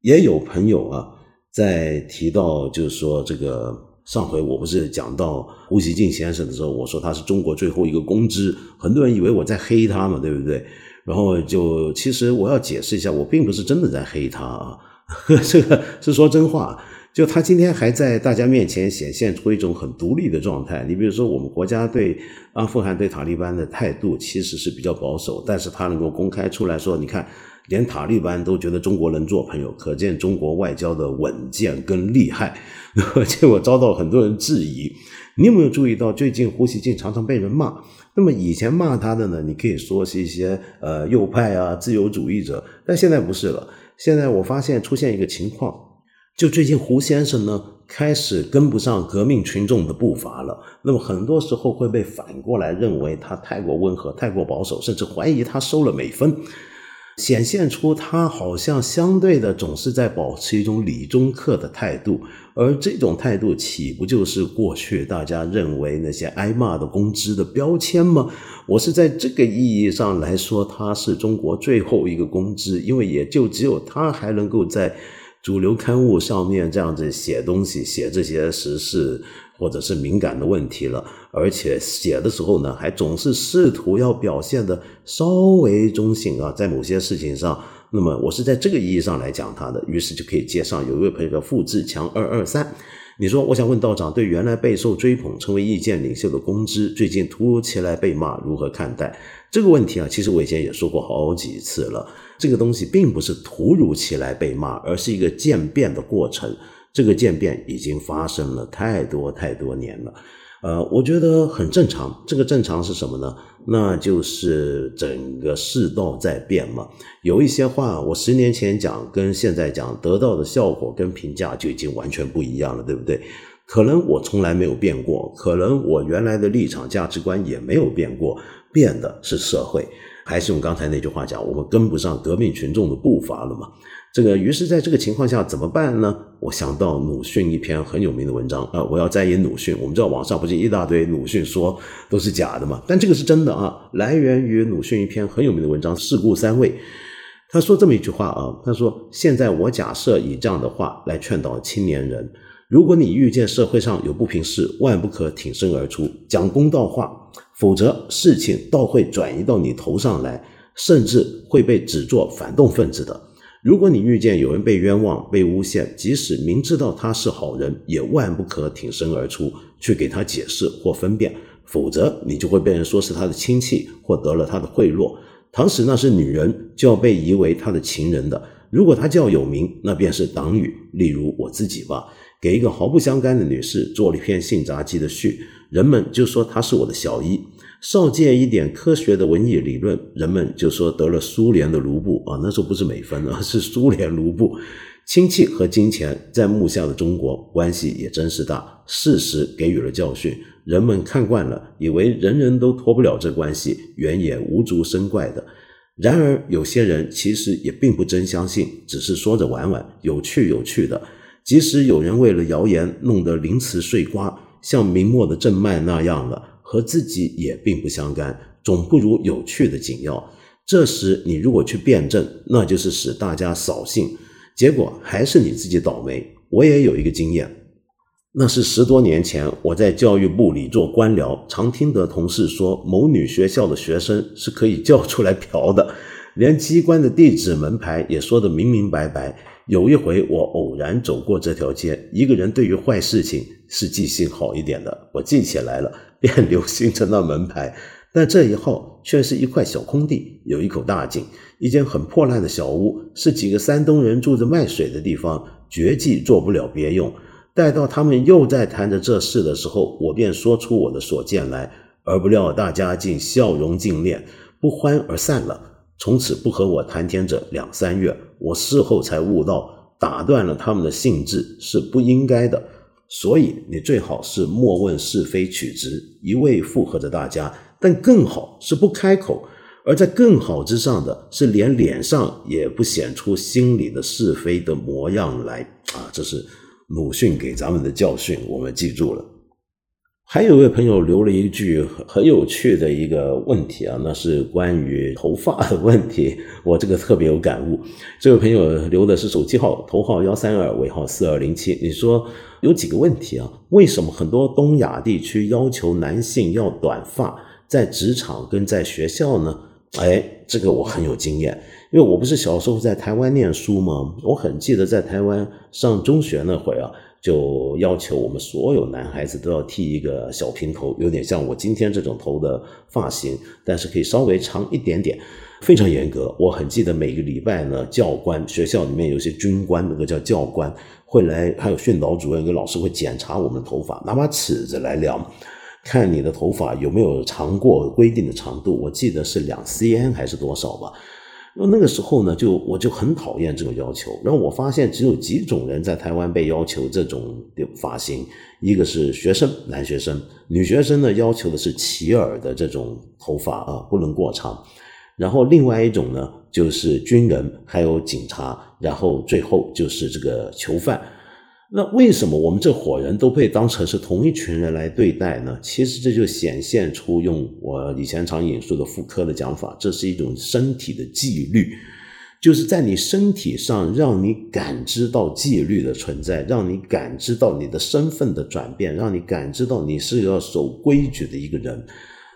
也有朋友啊在提到，就是说这个上回我不是讲到胡锡进先生的时候，我说他是中国最后一个公知，很多人以为我在黑他嘛，对不对？然后就其实我要解释一下，我并不是真的在黑他啊，这个是说真话。就他今天还在大家面前显现出一种很独立的状态。你比如说，我们国家对阿富汗、对塔利班的态度其实是比较保守，但是他能够公开出来说，你看，连塔利班都觉得中国能做朋友，可见中国外交的稳健跟厉害。结果遭到很多人质疑。你有没有注意到，最近胡锡进常常被人骂？那么以前骂他的呢，你可以说是一些呃右派啊、自由主义者，但现在不是了。现在我发现出现一个情况。就最近胡先生呢，开始跟不上革命群众的步伐了。那么很多时候会被反过来认为他太过温和、太过保守，甚至怀疑他收了美分，显现出他好像相对的总是在保持一种理中客的态度。而这种态度岂不就是过去大家认为那些挨骂的公知的标签吗？我是在这个意义上来说，他是中国最后一个公知，因为也就只有他还能够在。主流刊物上面这样子写东西，写这些时事或者是敏感的问题了，而且写的时候呢，还总是试图要表现的稍微中性啊，在某些事情上，那么我是在这个意义上来讲他的，于是就可以接上有一位朋友叫付志强二二三，你说我想问道长，对原来备受追捧、成为意见领袖的公知，最近突如其来被骂，如何看待这个问题啊？其实我以前也说过好几次了。这个东西并不是突如其来被骂，而是一个渐变的过程。这个渐变已经发生了太多太多年了，呃，我觉得很正常。这个正常是什么呢？那就是整个世道在变嘛。有一些话，我十年前讲跟现在讲得到的效果跟评价就已经完全不一样了，对不对？可能我从来没有变过，可能我原来的立场价值观也没有变过，变的是社会。还是用刚才那句话讲，我们跟不上革命群众的步伐了嘛？这个于是在这个情况下怎么办呢？我想到鲁迅一篇很有名的文章啊，我要摘引鲁迅。我们知道网上不是一大堆鲁迅说都是假的嘛，但这个是真的啊，来源于鲁迅一篇很有名的文章《事故三位》。他说这么一句话啊，他说：“现在我假设以这样的话来劝导青年人：如果你遇见社会上有不平事，万不可挺身而出讲公道话，否则事情倒会转移到你头上来，甚至会被指作反动分子的。”如果你遇见有人被冤枉、被诬陷，即使明知道他是好人，也万不可挺身而出去给他解释或分辨，否则你就会被人说是他的亲戚或得了他的贿赂。倘使那是女人，就要被疑为他的情人的。如果他叫有名，那便是党羽。例如我自己吧，给一个毫不相干的女士做了一篇性杂记的序，人们就说他是我的小姨。少见一点科学的文艺理论，人们就说得了苏联的卢布啊，那时候不是美分而 是苏联卢布。亲戚和金钱在目下的中国关系也真是大，事实给予了教训，人们看惯了，以为人人都脱不了这关系，原也无足深怪的。然而有些人其实也并不真相信，只是说着玩玩，有趣有趣的。即使有人为了谣言弄得临词碎瓜，像明末的郑曼那样了。和自己也并不相干，总不如有趣的紧要。这时你如果去辩证，那就是使大家扫兴，结果还是你自己倒霉。我也有一个经验，那是十多年前我在教育部里做官僚，常听得同事说某女学校的学生是可以叫出来嫖的，连机关的地址门牌也说得明明白白。有一回我偶然走过这条街，一个人对于坏事情是记性好一点的，我记起来了。便流行成了门牌，但这一号却是一块小空地，有一口大井，一间很破烂的小屋，是几个山东人住着卖水的地方，绝技做不了别用。待到他们又在谈着这事的时候，我便说出我的所见来，而不料大家竟笑容尽敛，不欢而散了。从此不和我谈天者两三月，我事后才悟到，打断了他们的兴致是不应该的。所以你最好是莫问是非曲直，一味附和着大家；但更好是不开口，而在更好之上的是连脸上也不显出心里的是非的模样来啊！这是鲁迅给咱们的教训，我们记住了。还有一位朋友留了一句很有趣的一个问题啊，那是关于头发的问题，我这个特别有感悟。这位朋友留的是手机号，头号幺三二，尾号四二零七。你说有几个问题啊？为什么很多东亚地区要求男性要短发，在职场跟在学校呢？哎，这个我很有经验，因为我不是小时候在台湾念书吗？我很记得在台湾上中学那会啊。就要求我们所有男孩子都要剃一个小平头，有点像我今天这种头的发型，但是可以稍微长一点点，非常严格。我很记得每个礼拜呢，教官学校里面有些军官，那个叫教官会来，还有训导主任跟老师会检查我们的头发，拿把尺子来量，看你的头发有没有长过规定的长度。我记得是两 cm 还是多少吧。那那个时候呢，就我就很讨厌这种要求。然后我发现只有几种人在台湾被要求这种发型，一个是学生，男学生；女学生呢要求的是齐耳的这种头发啊，不能过长。然后另外一种呢就是军人，还有警察，然后最后就是这个囚犯。那为什么我们这伙人都被当成是同一群人来对待呢？其实这就显现出用我以前常引述的妇科的讲法，这是一种身体的纪律，就是在你身体上让你感知到纪律的存在，让你感知到你的身份的转变，让你感知到你是要守规矩的一个人。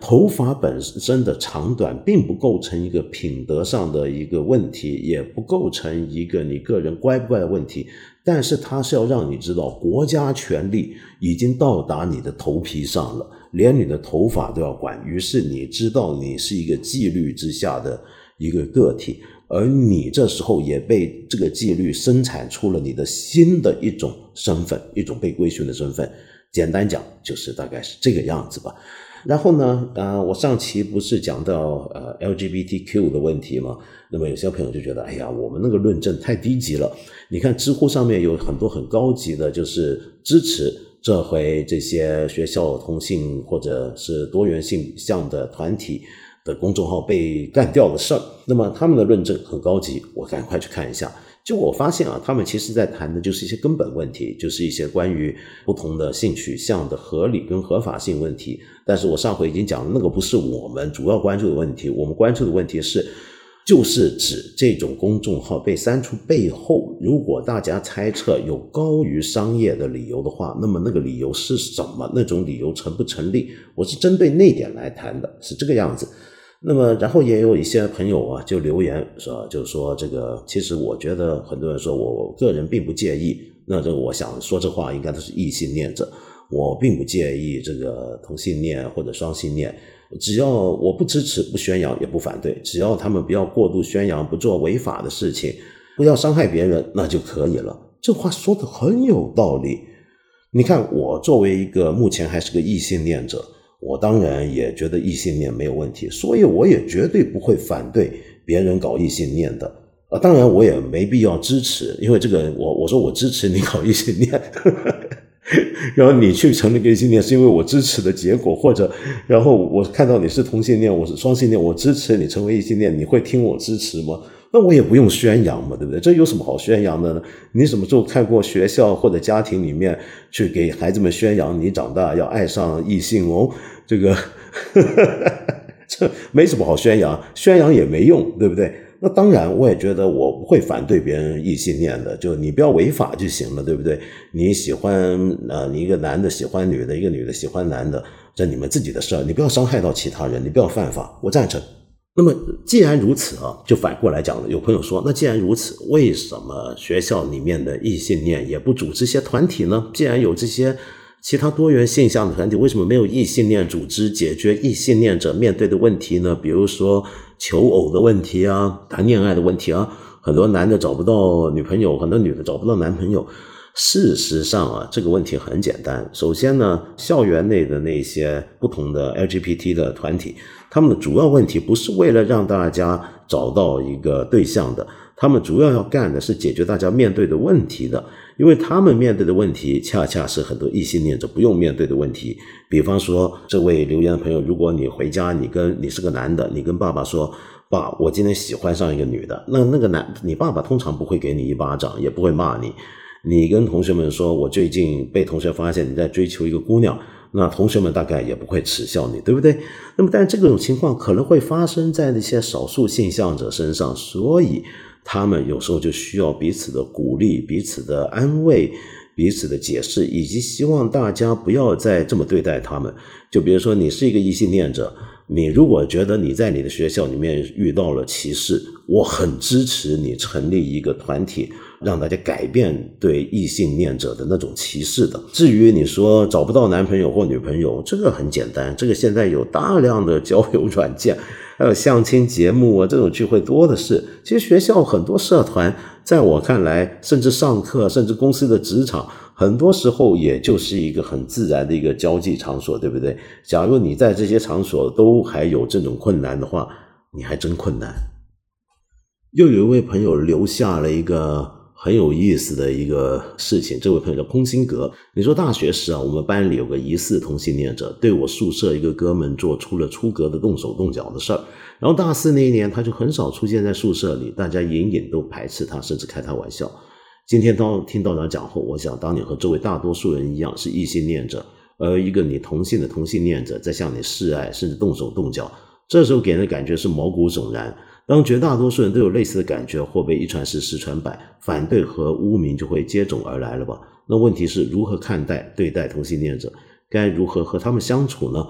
头发本身的长短并不构成一个品德上的一个问题，也不构成一个你个人乖不乖的问题。但是它是要让你知道，国家权力已经到达你的头皮上了，连你的头发都要管。于是你知道，你是一个纪律之下的一个个体，而你这时候也被这个纪律生产出了你的新的一种身份，一种被规训的身份。简单讲，就是大概是这个样子吧。然后呢，呃，我上期不是讲到呃 LGBTQ 的问题吗？那么有些朋友就觉得，哎呀，我们那个论证太低级了。你看知乎上面有很多很高级的，就是支持这回这些学校同性或者是多元性向的团体的公众号被干掉的事儿。那么他们的论证很高级，我赶快去看一下。就我发现啊，他们其实在谈的就是一些根本问题，就是一些关于不同的性取向的合理跟合法性问题。但是我上回已经讲了，那个不是我们主要关注的问题，我们关注的问题是，就是指这种公众号被删除背后，如果大家猜测有高于商业的理由的话，那么那个理由是什么？那种理由成不成立？我是针对那点来谈的，是这个样子。那么，然后也有一些朋友啊，就留言说，就是说这个，其实我觉得很多人说我个人并不介意。那这，我想说这话应该都是异性恋者，我并不介意这个同性恋或者双性恋，只要我不支持、不宣扬、也不反对，只要他们不要过度宣扬、不做违法的事情、不要伤害别人，那就可以了。这话说的很有道理。你看，我作为一个目前还是个异性恋者。我当然也觉得异性恋没有问题，所以我也绝对不会反对别人搞异性恋的啊。当然我也没必要支持，因为这个我我说我支持你搞异性恋，然后你去成立个异性恋是因为我支持的结果，或者然后我看到你是同性恋，我是双性恋，我支持你成为异性恋，你会听我支持吗？那我也不用宣扬嘛，对不对？这有什么好宣扬的呢？你什么时候看过学校或者家庭里面去给孩子们宣扬你长大要爱上异性哦？这个 这没什么好宣扬，宣扬也没用，对不对？那当然，我也觉得我不会反对别人异性恋的，就你不要违法就行了，对不对？你喜欢呃，你一个男的喜欢女的，一个女的喜欢男的，这你们自己的事儿，你不要伤害到其他人，你不要犯法，我赞成。那么既然如此啊，就反过来讲了。有朋友说，那既然如此，为什么学校里面的异性恋也不组织些团体呢？既然有这些其他多元现象的团体，为什么没有异性恋组织解决异性恋者面对的问题呢？比如说求偶的问题啊，谈恋爱的问题啊，很多男的找不到女朋友，很多女的找不到男朋友。事实上啊，这个问题很简单。首先呢，校园内的那些不同的 LGBT 的团体。他们的主要问题不是为了让大家找到一个对象的，他们主要要干的是解决大家面对的问题的，因为他们面对的问题恰恰是很多异性恋者不用面对的问题。比方说，这位留言的朋友，如果你回家，你跟你是个男的，你跟爸爸说：“爸，我今天喜欢上一个女的。”那那个男，你爸爸通常不会给你一巴掌，也不会骂你。你跟同学们说：“我最近被同学发现你在追求一个姑娘。”那同学们大概也不会耻笑你，对不对？那么，但这种情况可能会发生在那些少数现象者身上，所以他们有时候就需要彼此的鼓励、彼此的安慰、彼此的解释，以及希望大家不要再这么对待他们。就比如说，你是一个异性恋者，你如果觉得你在你的学校里面遇到了歧视，我很支持你成立一个团体。让大家改变对异性恋者的那种歧视的。至于你说找不到男朋友或女朋友，这个很简单，这个现在有大量的交友软件，还有相亲节目啊，这种聚会多的是。其实学校很多社团，在我看来，甚至上课，甚至公司的职场，很多时候也就是一个很自然的一个交际场所，对不对？假如你在这些场所都还有这种困难的话，你还真困难。又有一位朋友留下了一个。很有意思的一个事情，这位朋友叫空心阁。你说大学时啊，我们班里有个疑似同性恋者，对我宿舍一个哥们做出了出格的动手动脚的事儿。然后大四那一年，他就很少出现在宿舍里，大家隐隐都排斥他，甚至开他玩笑。今天当听到他讲后，我想当年和这位大多数人一样是异性恋者，而一个你同性的同性恋者在向你示爱，甚至动手动脚，这时候给人的感觉是毛骨悚然。当绝大多数人都有类似的感觉，或被一传十，十传百，反对和污名就会接踵而来了吧？那问题是如何看待、对待同性恋者？该如何和他们相处呢？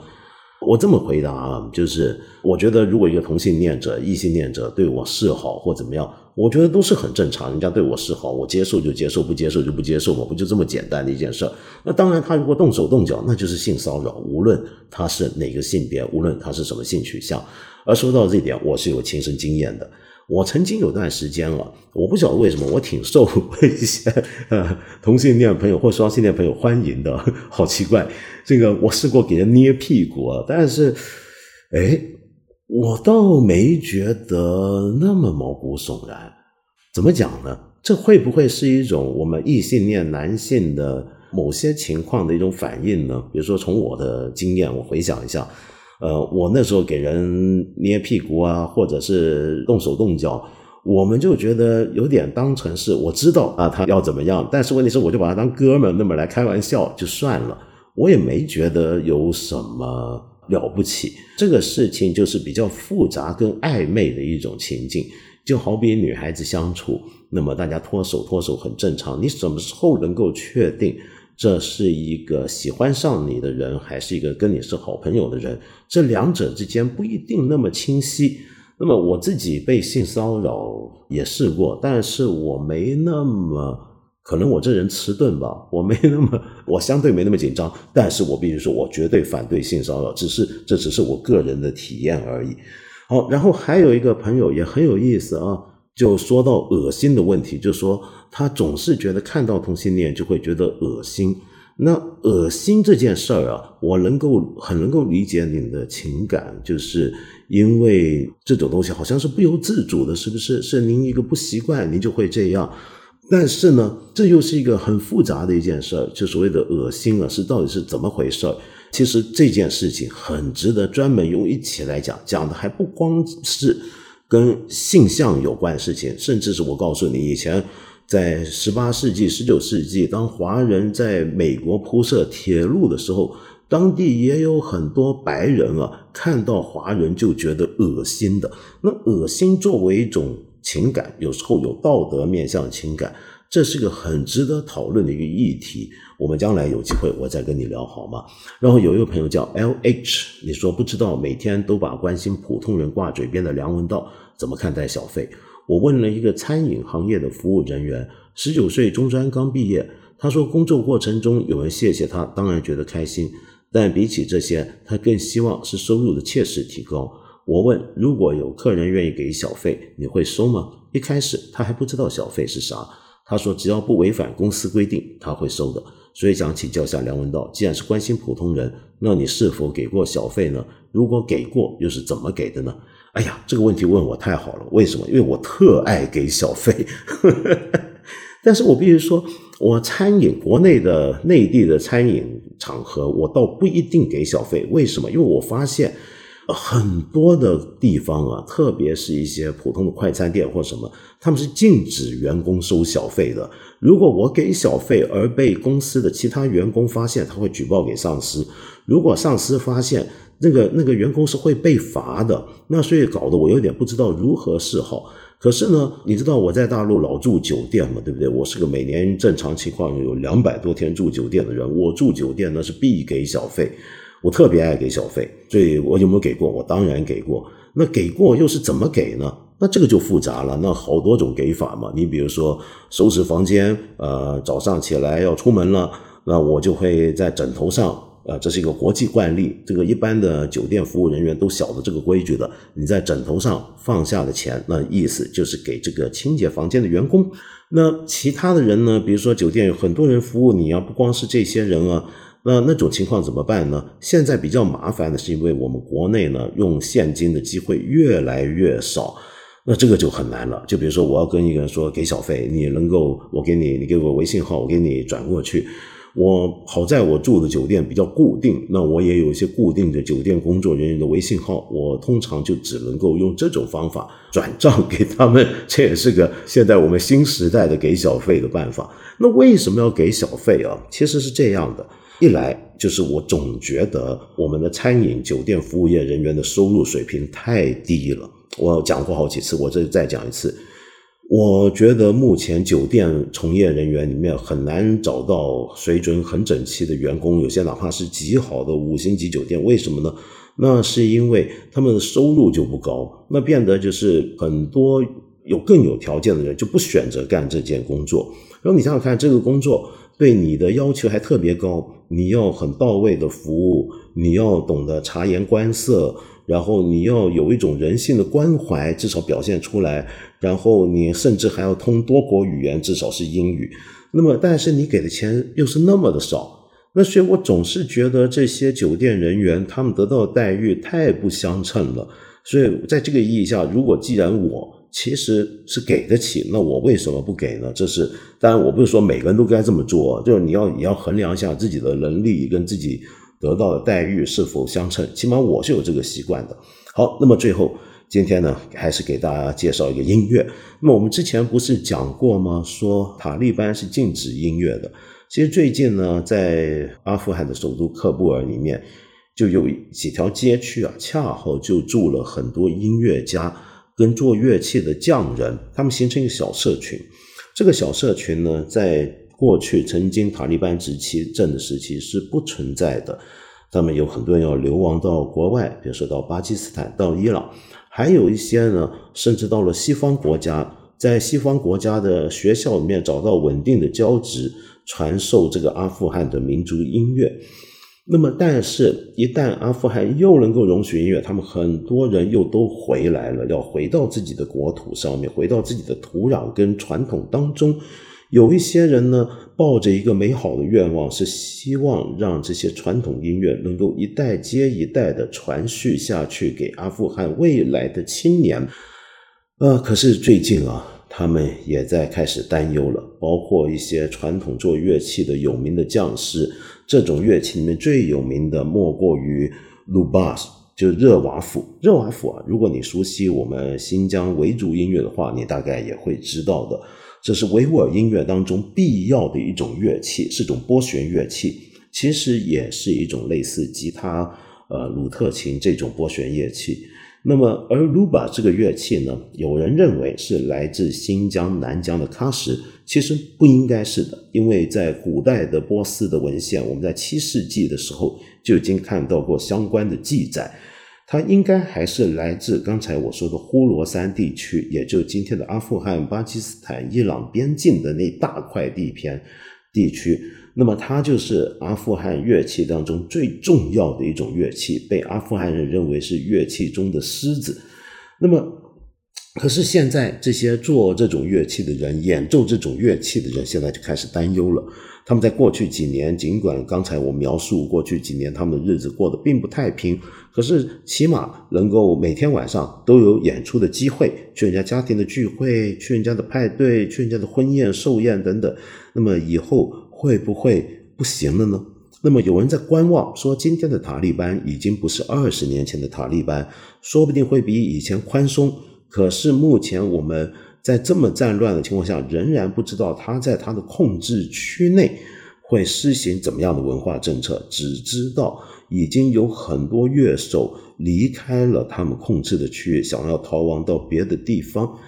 我这么回答啊，就是我觉得，如果一个同性恋者、异性恋者对我示好或怎么样，我觉得都是很正常。人家对我示好，我接受就接受，不接受就不接受嘛，不就这么简单的一件事儿？那当然，他如果动手动脚，那就是性骚扰，无论他是哪个性别，无论他是什么性取向。而说到这点，我是有亲身经验的。我曾经有段时间啊，我不晓得为什么，我挺受一些呃同性恋朋友或双性恋朋友欢迎的，好奇怪。这个我试过给人捏屁股啊，但是，哎，我倒没觉得那么毛骨悚然。怎么讲呢？这会不会是一种我们异性恋男性的某些情况的一种反应呢？比如说，从我的经验，我回想一下。呃，我那时候给人捏屁股啊，或者是动手动脚，我们就觉得有点当成是我知道啊，他要怎么样，但是问题是我就把他当哥们那么来开玩笑就算了，我也没觉得有什么了不起。这个事情就是比较复杂跟暧昧的一种情境，就好比女孩子相处，那么大家脱手脱手很正常，你什么时候能够确定？这是一个喜欢上你的人，还是一个跟你是好朋友的人？这两者之间不一定那么清晰。那么我自己被性骚扰也试过，但是我没那么可能，我这人迟钝吧，我没那么，我相对没那么紧张。但是我必须说，我绝对反对性骚扰，只是这只是我个人的体验而已。好，然后还有一个朋友也很有意思啊。就说到恶心的问题，就说他总是觉得看到同性恋就会觉得恶心。那恶心这件事儿啊，我能够很能够理解你的情感，就是因为这种东西好像是不由自主的，是不是？是您一个不习惯，您就会这样。但是呢，这又是一个很复杂的一件事儿，就所谓的恶心啊，是到底是怎么回事儿？其实这件事情很值得专门用一起来讲，讲的还不光是。跟性向有关的事情，甚至是我告诉你，以前在十八世纪、十九世纪，当华人在美国铺设铁路的时候，当地也有很多白人啊，看到华人就觉得恶心的。那恶心作为一种情感，有时候有道德面向情感。这是个很值得讨论的一个议题，我们将来有机会我再跟你聊好吗？然后有一个朋友叫 L H，你说不知道每天都把关心普通人挂嘴边的梁文道怎么看待小费？我问了一个餐饮行业的服务人员，十九岁中专刚毕业，他说工作过程中有人谢谢他，当然觉得开心，但比起这些，他更希望是收入的切实提高。我问如果有客人愿意给小费，你会收吗？一开始他还不知道小费是啥。他说：“只要不违反公司规定，他会收的。”所以想请教一下梁文道，既然是关心普通人，那你是否给过小费呢？如果给过，又是怎么给的呢？哎呀，这个问题问我太好了。为什么？因为我特爱给小费。但是我必须说，我餐饮国内的、内地的餐饮场合，我倒不一定给小费。为什么？因为我发现。很多的地方啊，特别是一些普通的快餐店或什么，他们是禁止员工收小费的。如果我给小费而被公司的其他员工发现，他会举报给上司。如果上司发现那个那个员工是会被罚的，那所以搞得我有点不知道如何是好。可是呢，你知道我在大陆老住酒店嘛，对不对？我是个每年正常情况有两百多天住酒店的人，我住酒店那是必给小费。我特别爱给小费，所以我有没有给过？我当然给过。那给过又是怎么给呢？那这个就复杂了。那好多种给法嘛。你比如说收拾房间，呃，早上起来要出门了，那我就会在枕头上，呃，这是一个国际惯例，这个一般的酒店服务人员都晓得这个规矩的。你在枕头上放下的钱，那意思就是给这个清洁房间的员工。那其他的人呢？比如说酒店有很多人服务你啊，不光是这些人啊。那那种情况怎么办呢？现在比较麻烦的是，因为我们国内呢用现金的机会越来越少，那这个就很难了。就比如说，我要跟一个人说给小费，你能够我给你，你给我微信号，我给你转过去。我好在我住的酒店比较固定，那我也有一些固定的酒店工作人员的微信号，我通常就只能够用这种方法转账给他们。这也是个现在我们新时代的给小费的办法。那为什么要给小费啊？其实是这样的。一来就是我总觉得我们的餐饮酒店服务业人员的收入水平太低了。我讲过好几次，我这再讲一次。我觉得目前酒店从业人员里面很难找到水准很整齐的员工，有些哪怕是极好的五星级酒店，为什么呢？那是因为他们的收入就不高，那变得就是很多有更有条件的人就不选择干这件工作。然后你想想看，这个工作。对你的要求还特别高，你要很到位的服务，你要懂得察言观色，然后你要有一种人性的关怀，至少表现出来，然后你甚至还要通多国语言，至少是英语。那么，但是你给的钱又是那么的少，那所以我总是觉得这些酒店人员他们得到的待遇太不相称了。所以在这个意义下，如果既然我其实是给得起，那我为什么不给呢？这是当然，我不是说每个人都该这么做，就是你要你要衡量一下自己的能力跟自己得到的待遇是否相称。起码我是有这个习惯的。好，那么最后今天呢，还是给大家介绍一个音乐。那么我们之前不是讲过吗？说塔利班是禁止音乐的。其实最近呢，在阿富汗的首都喀布尔里面，就有几条街区啊，恰好就住了很多音乐家跟做乐器的匠人，他们形成一个小社群。这个小社群呢，在过去曾经塔利班时期政的时期是不存在的。他们有很多人要流亡到国外，比如说到巴基斯坦、到伊朗，还有一些呢，甚至到了西方国家，在西方国家的学校里面找到稳定的教职。传授这个阿富汗的民族音乐，那么，但是，一旦阿富汗又能够容许音乐，他们很多人又都回来了，要回到自己的国土上面，回到自己的土壤跟传统当中。有一些人呢，抱着一个美好的愿望，是希望让这些传统音乐能够一代接一代的传续下去，给阿富汗未来的青年。呃，可是最近啊。他们也在开始担忧了，包括一些传统做乐器的有名的匠师，这种乐器里面最有名的莫过于鲁巴斯，就热瓦甫。热瓦甫啊，如果你熟悉我们新疆维族音乐的话，你大概也会知道的，这是维吾尔音乐当中必要的一种乐器，是种拨弦乐器，其实也是一种类似吉他、呃鲁特琴这种拨弦乐器。那么，而鲁巴这个乐器呢，有人认为是来自新疆南疆的喀什，其实不应该是的，因为在古代的波斯的文献，我们在七世纪的时候就已经看到过相关的记载，它应该还是来自刚才我说的呼罗珊地区，也就今天的阿富汗、巴基斯坦、伊朗边境的那大块地片地区。那么它就是阿富汗乐器当中最重要的一种乐器，被阿富汗人认为是乐器中的狮子。那么，可是现在这些做这种乐器的人，演奏这种乐器的人，现在就开始担忧了。他们在过去几年，尽管刚才我描述过去几年他们的日子过得并不太平，可是起码能够每天晚上都有演出的机会，去人家家庭的聚会，去人家的派对，去人家的婚宴、寿宴等等。那么以后。会不会不行了呢？那么有人在观望，说今天的塔利班已经不是二十年前的塔利班，说不定会比以前宽松。可是目前我们在这么战乱的情况下，仍然不知道他在他的控制区内会施行怎么样的文化政策，只知道已经有很多乐手离开了他们控制的区域，想要逃亡到别的地方。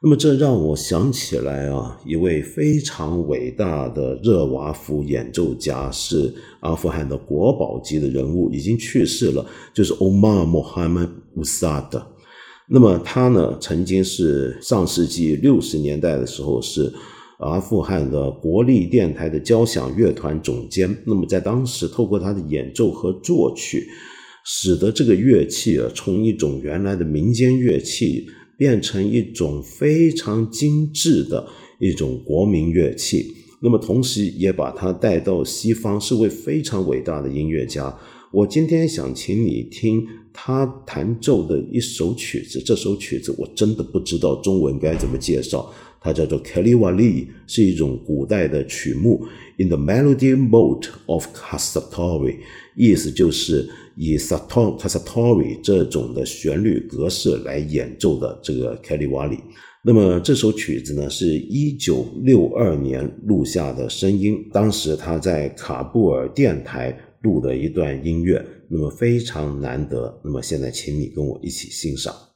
那么这让我想起来啊，一位非常伟大的热瓦甫演奏家，是阿富汗的国宝级的人物，已经去世了，就是 Omar Mohammad Usad。那么他呢，曾经是上世纪六十年代的时候是阿富汗的国立电台的交响乐团总监。那么在当时，透过他的演奏和作曲，使得这个乐器啊，从一种原来的民间乐器。变成一种非常精致的一种国民乐器，那么同时也把它带到西方，是位非常伟大的音乐家。我今天想请你听他弹奏的一首曲子，这首曲子我真的不知道中文该怎么介绍，它叫做 Kaliwali，是一种古代的曲目，In the melody mode of Kasatori，意思就是。以 sator satori 这种的旋律格式来演奏的这个凯里瓦里，那么这首曲子呢，是一九六二年录下的声音，当时他在卡布尔电台录的一段音乐，那么非常难得，那么现在请你跟我一起欣赏。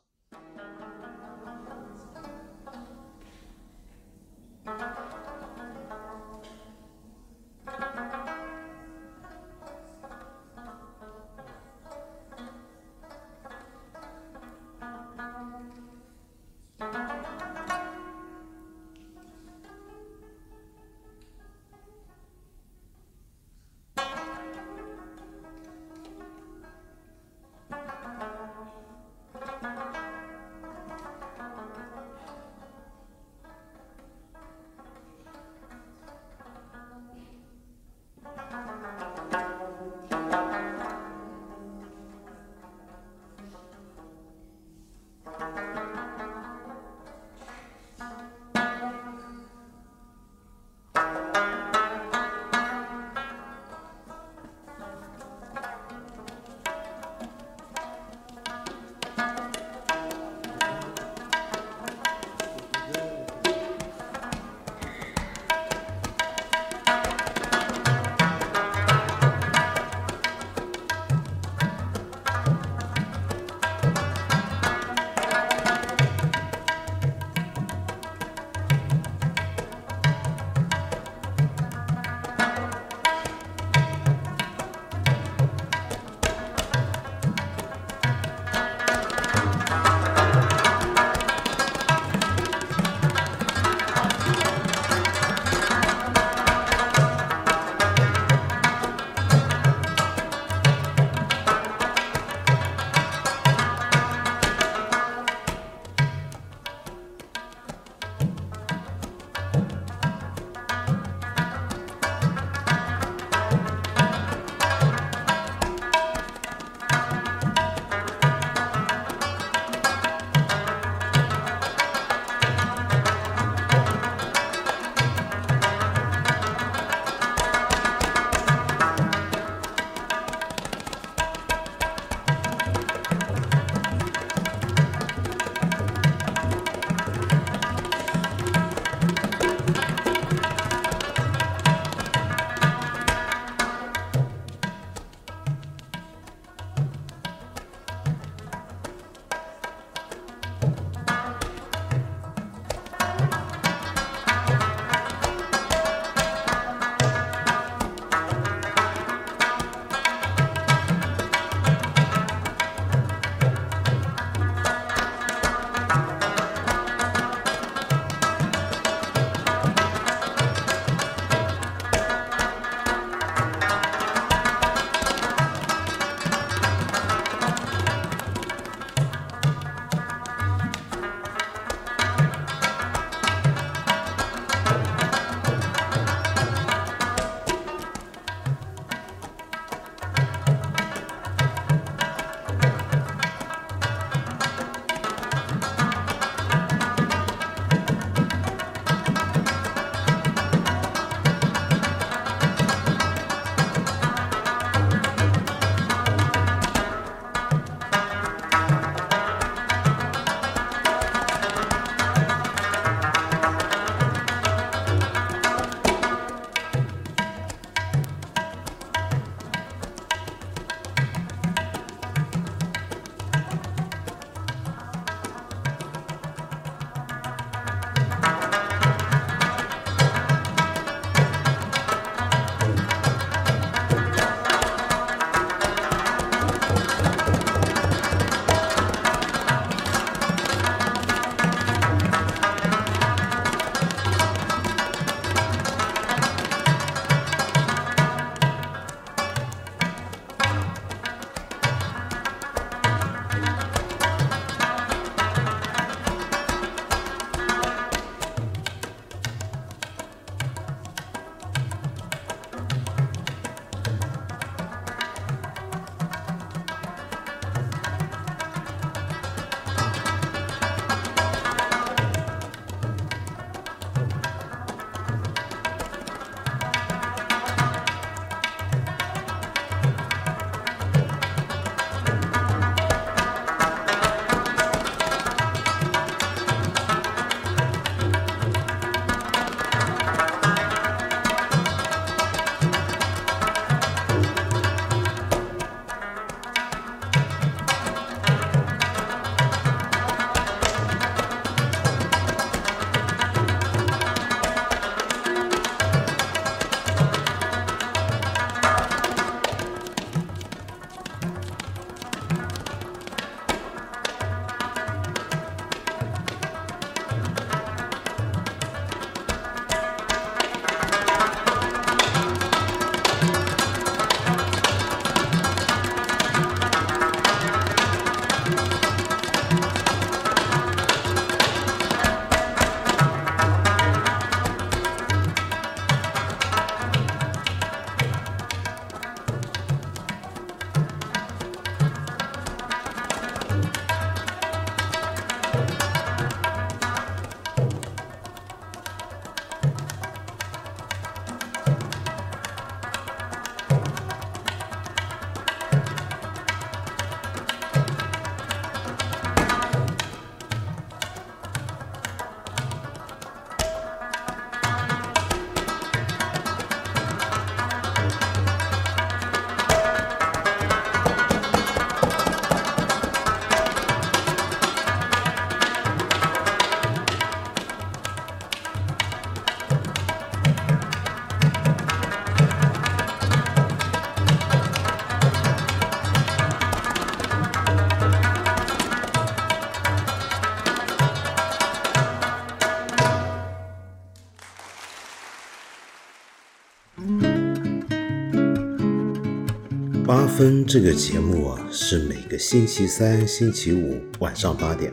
分这个节目啊，是每个星期三、星期五晚上八点，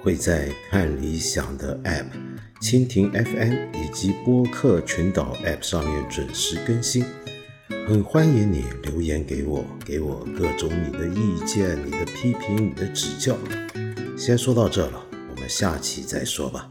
会在看理想的 App、蜻蜓 FM 以及播客群岛 App 上面准时更新。很欢迎你留言给我，给我各种你的意见、你的批评、你的指教。先说到这了，我们下期再说吧。